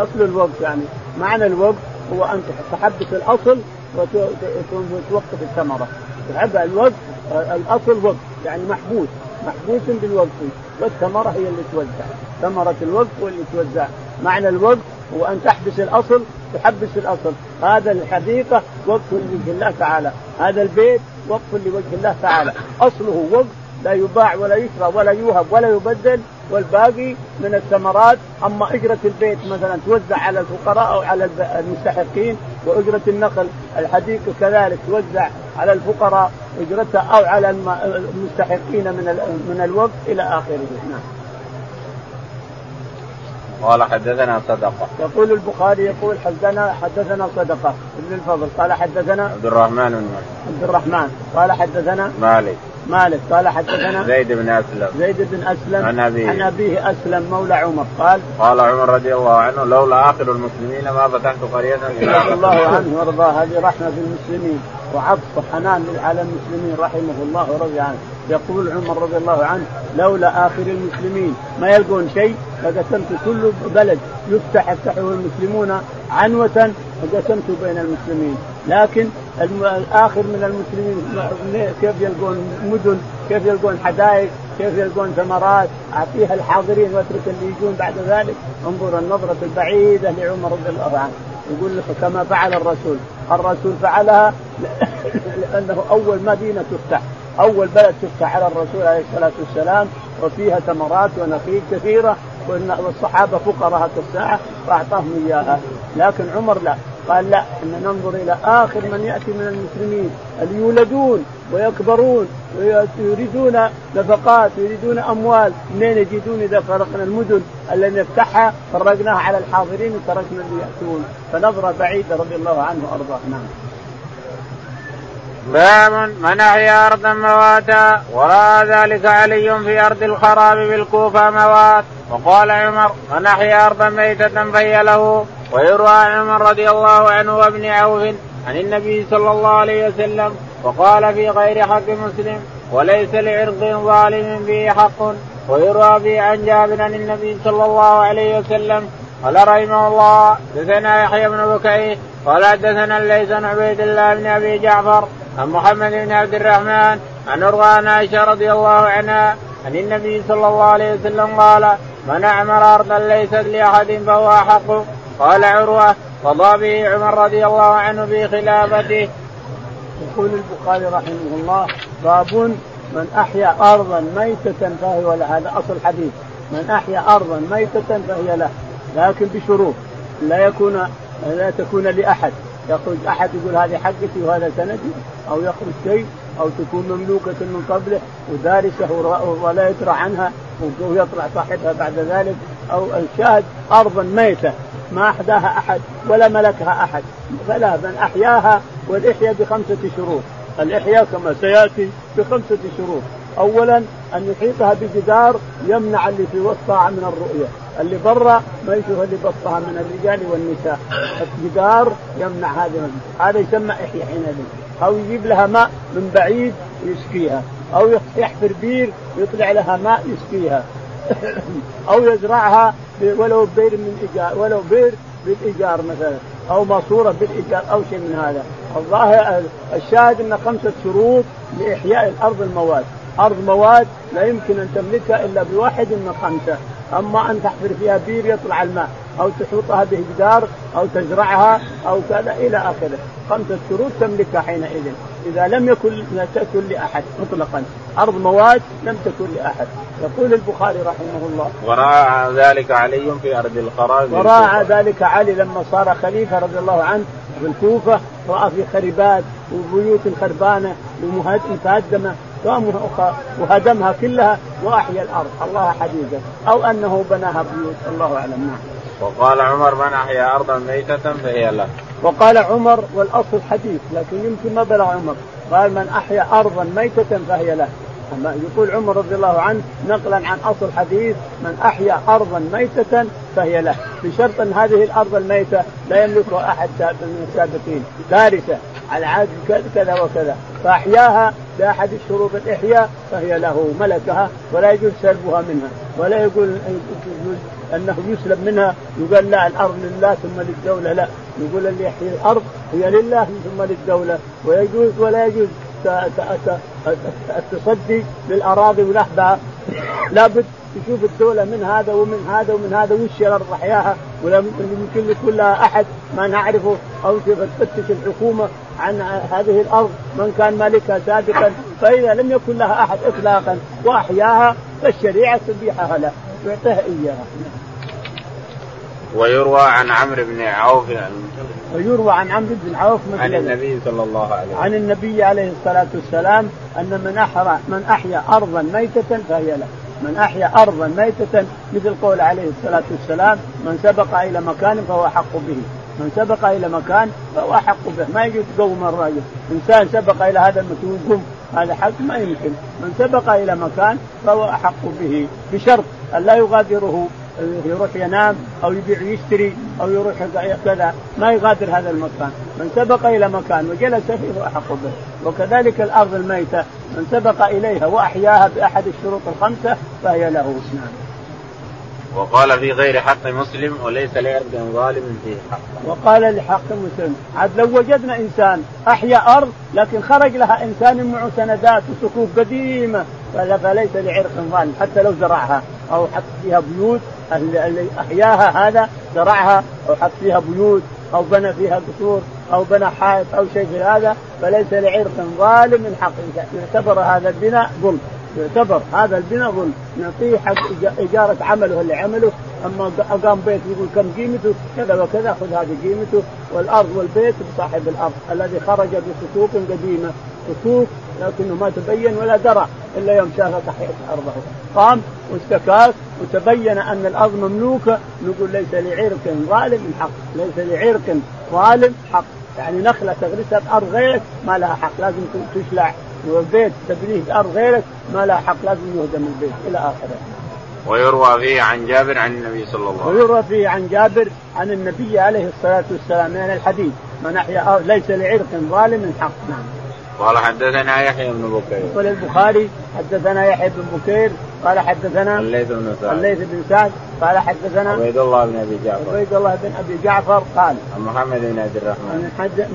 أصل الوقف يعني. معنى الوقف هو أن تحبس الأصل وت- وتوقف الثمرة. تحب الوقف الأصل وقف يعني محبوس. محبوس بالوقف. والثمرة هي اللي توزع. ثمرة الوقف هو اللي توزع. معنى الوقف هو أن تحبس الأصل تحبس الأصل. هذا الحديقه وقف لوجه الله تعالى. هذا البيت وقف لوجه الله تعالى. أصله وقف لا يباع ولا يشرى ولا يوهب ولا يبدل. والباقي من الثمرات أما إجرة البيت مثلا توزع على الفقراء أو على المستحقين وإجرة النقل الحديقة كذلك توزع على الفقراء إجرتها أو على الم- المستحقين من من الوقف إلى آخره. نعم. قال حدثنا صدقة. يقول البخاري يقول حدثنا حدثنا صدقة. ابن الفضل. قال حدثنا عبد الرحمن بن عبد الرحمن. قال حدثنا مالك. مالك. قال حدثنا زيد بن أسلم. زيد بن أسلم عن أبيه. عن أبيه أسلم. مولى عمر. قال قال عمر رضي الله عنه لولا آخر المسلمين ما فتحت قرية رضي الله عنه وارضاه. هذه رحمة بالمسلمين وعطف وحنان على المسلمين رحمه الله ورضي عنه. يقول عمر رضي الله عنه لولا آخر المسلمين ما يلقون شيء لقسمت كل بلد يفتح يفتحه المسلمون عنوة لقسمت بين المسلمين. لكن الآخر من المسلمين كيف يلقون مدن كيف يلقون حدائق كيف يلقون ثمرات أعطيها الحاضرين واترك اللي يجون بعد ذلك. انظر النظرة البعيدة لعمر رضي الله عنه. يقول لك كما فعل الرسول. الرسول فعلها لأنه أول مدينة تفتح. أول بلد تفتح على الرسول عليه الصلاة والسلام وفيها ثمرات ونخيل كثيرة والصحابه فقراء الساعة فأعطاهم إياها. لكن عمر لا. قال لا إن ننظر إلى آخر من يأتي من المسلمين اللي يولدون ويكبرون ويريدون نفقات ويريدون أموال. منين يجدون إذا فرقنا المدن التي نفتحها فرقناها على الحاضرين وتركنا اللي يأتون. فنظرة بعيدة رضي الله عنه وأرضاه. نعم. باب من أحيا أرضا مواتا وراى ذلك علي في أرض الخراب بالكوفة موات. وقال عمر من أحيا أرضا ميتة فهي له. ويروى عمر رضي الله عنه وابن عوف عن النبي صلى الله عليه وسلم وقال في غير حق مسلم وليس لعرض ظالم به حق. ويروى به عن جابر عن النبي صلى الله عليه وسلم قال رحمه الله دثنا يحيى بن بكير قال حدثنا عن عبيد الله بن أبي جعفر عن محمد بن عبد الرحمن عن عروة عائشة رضي الله عنها عن النبي صلى الله عليه وسلم قال من أعمر أرضا ليست لأحد فهو أحق قال عروة قضى به عمر رضي الله عنه في خلافته يقول البخاري رحمه الله باب من أحيا أرضا ميتة فهو له هذا أصل حديث من أحيا أرضا ميتة فهي له. لكن بشروط. لا يكون لا تكون لأحد. يخرج أحد يقول هذه حقتي وهذا سندي أو يخرج شيء أو تكون مملوكة من قبله ودارسة ولا يدرى عنها ويطلع صاحبها بعد ذلك أو الشاهد ارضا ميتة. ما أحداها أحد ولا ملكها أحد. فلا من أحياها والإحياء بخمسة شروط. الإحياء كما سيأتي بخمسة شروط. اولا أن يحيطها بجدار يمنع اللي في وسطها من الرؤية. اللي برا ما يشوف اللي بسطها من الرجال والنساء. الجدار يمنع هذا هذا يسمى إحياء حينئذ. أو يجيب لها ماء من بعيد يسقيها. أو يحفر بير يطلع لها ماء يسقيها. أو يزرعها ولو بير من إيجار ولو بير بالإيجار مثلا. أو ماسورة بالإيجار أو شيء من هذا. الظاهر الشاهد أن خمسة شروط لإحياء الأرض الموات. أرض موات لا يمكن أن تملكها إلا بواحد من خمسة. أما أن تحفر فيها بير يطلع الماء أو تحوطها بجدار أو تزرعها أو كذا إلى آخره. خمسة شروط تملكها حينئذ. إذا لم يكن لا تكن لأحد مطلقا. أرض مواد لم تكن لأحد. يقول البخاري رحمه الله. وراء ذلك علي في أرض الخراب وراء ذلك علي لما صار خليفة رضي الله عنه في الكوفة رأى في خربات وبيوت خربانة ومهدمة وهدمها كلها وأحيا الأرض. الله حديثا. أو أنه بناها بيوت. الله أعلم. نعم. وقال عمر من أحيا أرضا ميتة فهي له. وقال عمر والأصل حديث لكن يمكن ما بلغ عمر. قال من أحيا أرضا ميتة فهي له. أما يقول عمر رضي الله عنه نقلا عن أصل حديث من أحيا أرضا ميتة فهي له. بشرط أن هذه الأرض الميتة لا يملكها أحد من السابقين دارسة على عاد كذا وكذا. فأحياها باحد شروط الإحياء فهي له ملكها ولا يجوز سلبها منها ولا يقول أنه يسلب منها يقال لا الأرض لله ثم للدولة لا. يقول اللي يحيي الأرض هي لله ثم للدولة. ويجوز ولا يجوز التصدي للأراضي ونحبها لابد تشوف الدولة من هذا ومن هذا ومن هذا وش الأرض أحياها ولا يمكن يكون لها أحد ما نعرفه أو تفتش الحكومة عن هذه الأرض من كان مالكها سابقا. فإذا لم يكن لها أحد إطلاقا وأحياها فالشريعة تبيحها له. تعطيها إياها. ويروى عن عمرو بن عوف ويروى عن عمرو بن عوف عن النبي صلى الله عليه وسلم. عن النبي عليه الصلاة والسلام أن من أحرى من أحيا أرضا ميتة فهي له. من أحيا أرضا ميتة مثل قول عليه الصلاة والسلام من سبق إلى مكان فهو احق به. من سبق إلى مكان فهو احق به. ما يجي تقوم الرجل. إنسان سبق إلى هذا المكان قم هذا حق ما يمكن. من سبق إلى مكان فهو احق به. بشرط أن لا يغادره يروح ينام أو يبيع يشتري أو يروح كذا. ما يغادر هذا المكان، من سبق إلى مكان وجلس فيه احق به، وكذلك الأرض الميتة. من سبق إليها وأحياها بأحد الشروط الخمسة فهي له نعم. وقال في غير حق مسلم وليس لعبد ظالم فيه حق. وقال لحق مسلم عاد لو وجدنا إنسان أحيا أرض لكن خرج لها إنسان معه سندات وصكوك قديمة فليس لعرق ظالم حتى لو زرعها أو حط فيها بيوت اللي أحياها هذا زرعها أو حط فيها بيوت أو بنى فيها قصور أو بنى حائط أو شيء في هذا فليس لعرق ظالم من حق. يعتبر هذا البناء ظلم. يعتبر هذا البناء ظلم. نعطيه حق اجاره عمله اللي عمله. أما أقام بيت يقول كم قيمته؟ كذا وكذا خذ هذه قيمته. والأرض والبيت بصاحب الأرض الذي خرج بصكوك قديمة. صكوك لكنه ما تبين ولا درى إلا يوم شاف تحية أرضه قام واستكاك وتبين أن الأرض مملوكة نقول ليس لعرق ظالم حق ليس لعرق ظالم حق يعني نخلة تغرسها بأرض غيرك ما لها حق لازم تشلع والبيت تبنيه بارض غيرك ما لها حق لازم يهدم البيت إلى آخره. ويروى فيه عن جابر عن النبي صلى الله عليه وسلم. ويروى فيه عن جابر عن النبي عليه الصلاة والسلام من يعني الحديث من أحيا ليس لعرق ظالم حق نعم. قال حدثنا يحيى بن بكير. يقول البخاري حدثنا يحيى بن بكير قال حدثنا الليث بن سعد. الليث بن سعد قال حدثنا عبيد الله بن أبي جعفر. عبيد الله بن أبي جعفر قال عن محمد بن عبد الرحمن.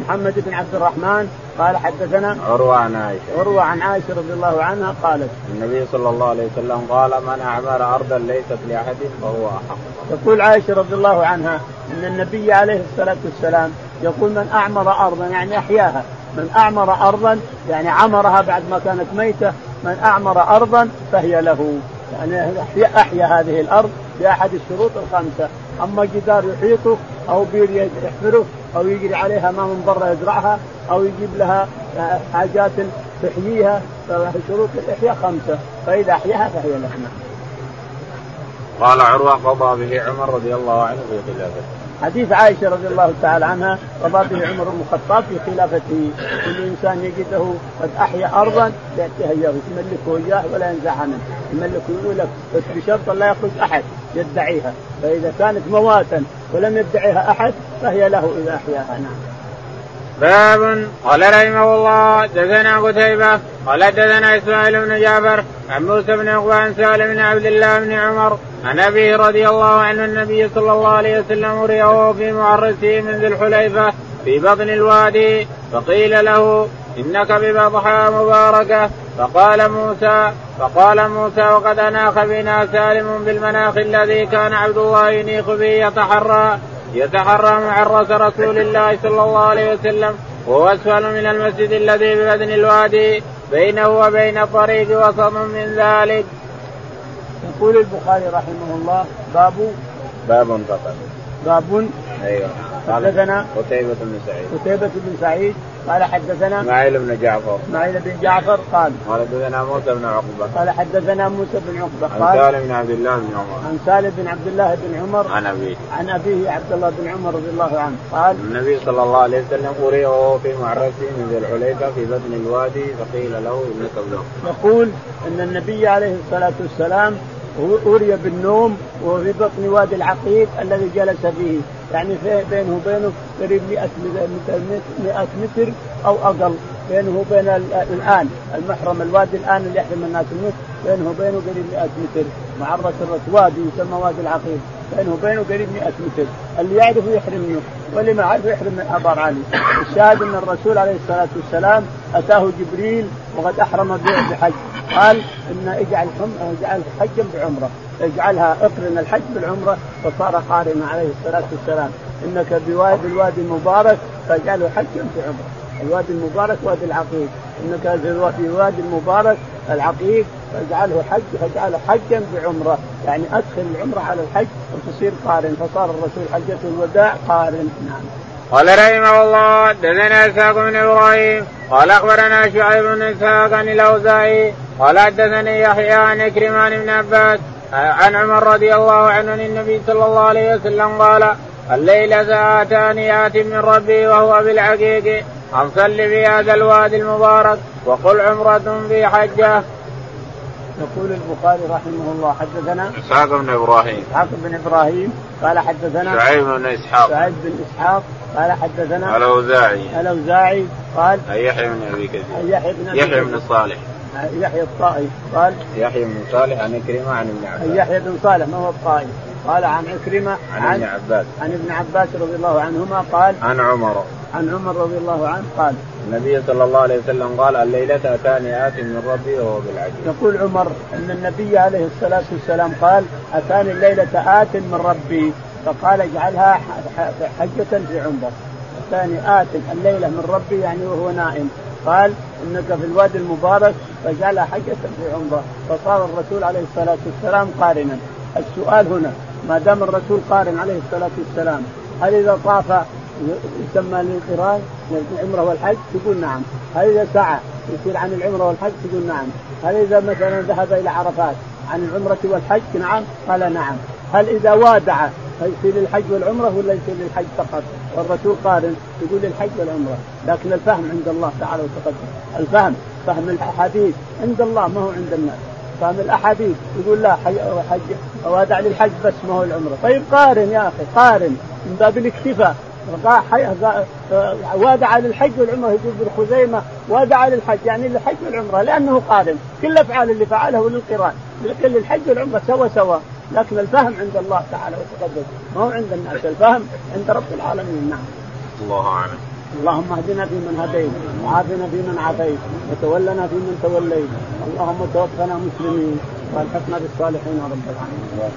محمد بن عبد الرحمن قال حدثنا عروة عن عائشة. عروة عن عائشة رضي الله عنها قالت النبي صلى الله عليه وسلم قال من أعمر أرضا ليست لأحد فهو أحق. تقول عائشة رضي الله عنها إن النبي عليه الصلاة والسلام يقول من أعمر أرضا يعني أحياها. من أعمر ارضا يعني عمرها بعد ما كانت ميتة من أعمر ارضا فهي له. يعني أحيا هذه الأرض بأحد الشروط الخمسة. أما جدار يحيطه أو بير يحفره أو يجري عليها ما من برا يزرعها أو يجيب لها حاجات تحييها فشروط الإحياء خمسة. فإذا أحياها فهي له قال عروة قضى به عمر رضي الله عنه في خلافته. حديث عائشة رضي الله تعالى عنها قضى به عمر بن الخطاب في خلافته كل إنسان يجده قد أحيا ارضا ياتيها اياه يملكه إياه ولا ينزعها منه يملكه يقول لك بس بشرط لا يخرج أحد يدعيها. فإذا كانت مواتا ولم يدعيها أحد فهي له إذا أحياها. نعم. باب قال رحمه الله دثنا قتيبة قال دثنا إسماعيل بن جعفر عن موسى بن عقبة عن سالم بن عبد الله بن عمر عن أبيه رضي الله عنه النبي صلى الله عليه وسلم رئه في معرسه من ذي الحليفة في بطن الوادي فقيل له إنك ببطحاء مباركة. فقال موسى فقال موسى وقد أناخ بنا سالم بالمناخ الذي كان عبد الله ينيخ به يتحرى. يتحرى معرس رسول الله صلى الله عليه وسلم وهو أسفل من المسجد الذي ببدن الوادي بينه وبين الطريق وسط من ذلك. يقول البخاري رحمه الله باب باب فقط باب أيوه حدثنا قتيبة بن سعيد. قتيبة بن سعيد قال حدثنا اسماعيل بن جعفر. اسماعيل بن جعفر قال قال حدثنا موسى بن عقبة. قال حدثنا موسى بن عقبة قال عن سالم بن عبد الله بن عمر. عن سالم بن عبد الله بن عمر عن أبيه. عن أبيه عبد الله بن عمر رضي الله عنه قال النبي صلى الله عليه وسلم أري وهو في معرسه من ذي الحليفة في بطن الوادي فقيل له إنك ابنه. يقول إن النبي عليه الصلاة والسلام أري بالنوم وهو في بطن وادي العقيق الذي جلس فيه. يعني بينه وبينه قريب 100 100 متر أو أقل. بينه وبين الآن المحرم الوادي الآن اللي يحرم الناس منه بينه وبينه قريب 100 متر. معرة الرس وادي يسمى وادي العقيق. بينه وبينه قريب 100 متر. اللي يعرف يحرم منه واللي ما يعرف يحرم من أبار علي الشاهد أن الرسول عليه الصلاة والسلام أتاه جبريل وقد أحرم بحج. قال إن اجعل اجعل حجا بعمرة. اجعلها اقرن الحج بالعمرة فصار قارنا عليه الصلاة والسلام. إنك بوادي الوادي المبارك فاجعله حجا بعمره الوادي المبارك وادي العقيق. إنك في الوادي المبارك العقيق فاجعله حج فاجعله حجا بعمره يعني أدخل العمرة على الحج وتصير قارن. فصار الرسول حجة الوداع قارن. نعم. قال رحمه الله حدثنا إسحاق بن إبراهيم قال أخبرنا شعيب بن إسحاق عن الأوزاعي قال حدثني يحيى عن اكرمان بن عباس عن عمر رضي الله عنه عن النبي صلى الله عليه وسلم قال الليلة آتاني آت من ربي وهو بالعقيق أن صل في هذا الوادي المبارك وقل عمرة في حجة. يقول البخاري رحمه الله حدثنا إسحاق بن إبراهيم. إسحاق بن إبراهيم قال حدثنا شعيب بن إسحاق. شعيب بن إسحاق قال حدثنا الأوزاعي. الأوزاعي قال يحيى بن أبي كثير. يحيى بن يحيى بن صالح. يحيى الطائي قال يحيى بن صالح عن كريمه عن ابن عباس. يحيى بن صالح ما هو الطائي قال عن عكرمة عن, عن ابن عباس. عن ابن عباس رضي الله عنهما قال عن عمر. عن عمر رضي الله عنه قال النبي صلى الله عليه وسلم قال الليلة أتاني آت من ربي وهو بالعجل. يقول عمر أن النبي عليه الصلاة والسلام قال أتاني الليلة آت من ربي. فقال اجعلها حجة في عمرة أتاني آت الليلة من ربي يعني وهو نائم. قال إنك في الوادي المبارك فجعلها حجة في عمرة. فصار الرسول عليه الصلاة والسلام قارنا. السؤال هنا ما دام الرسول قارن عليه الصلاة والسلام هل إذا طاف يسمى للقران العمره والحج؟ تقول نعم. هل إذا سعى يصير عن العمرة والحج؟ تقول نعم. هل إذا مثلا ذهب إلى عرفات عن العمرة والحج؟ نعم. قال نعم. هل إذا وادع فيصير للحج والعمرة ولا يصير للحج فقط؟ والرسول قارن يقول للحج والعمرة، لكن الفهم عند الله تعالى وتقدم، الفهم فهم الأحاديث. عند الله ما هو عند الناس، فهم الأحاديث. يقول لا حج وادع للحج بس ما هو العمرة، طيب قارن يا أخي قارن. من باب الاكتفاء. وادع للحج والعمرة يقول ابن خزيمة. وادع للحج يعني للحج والعمرة لأنه قارن. كل الافعال اللي فعله للقران لكن الحج والعمرة سوا سوا. لكن الفهم عند الله تعالى وتقدم ما هو عند الناس. الفهم عند رب العالمين. نعم. الله أعلم. اللهم اهدنا فيمن هديت. وعافنا فيمن عافيت. وتولنا فيمن توليت. اللهم توفنا مسلمين. وألحقنا بالصالحين رب العالمين.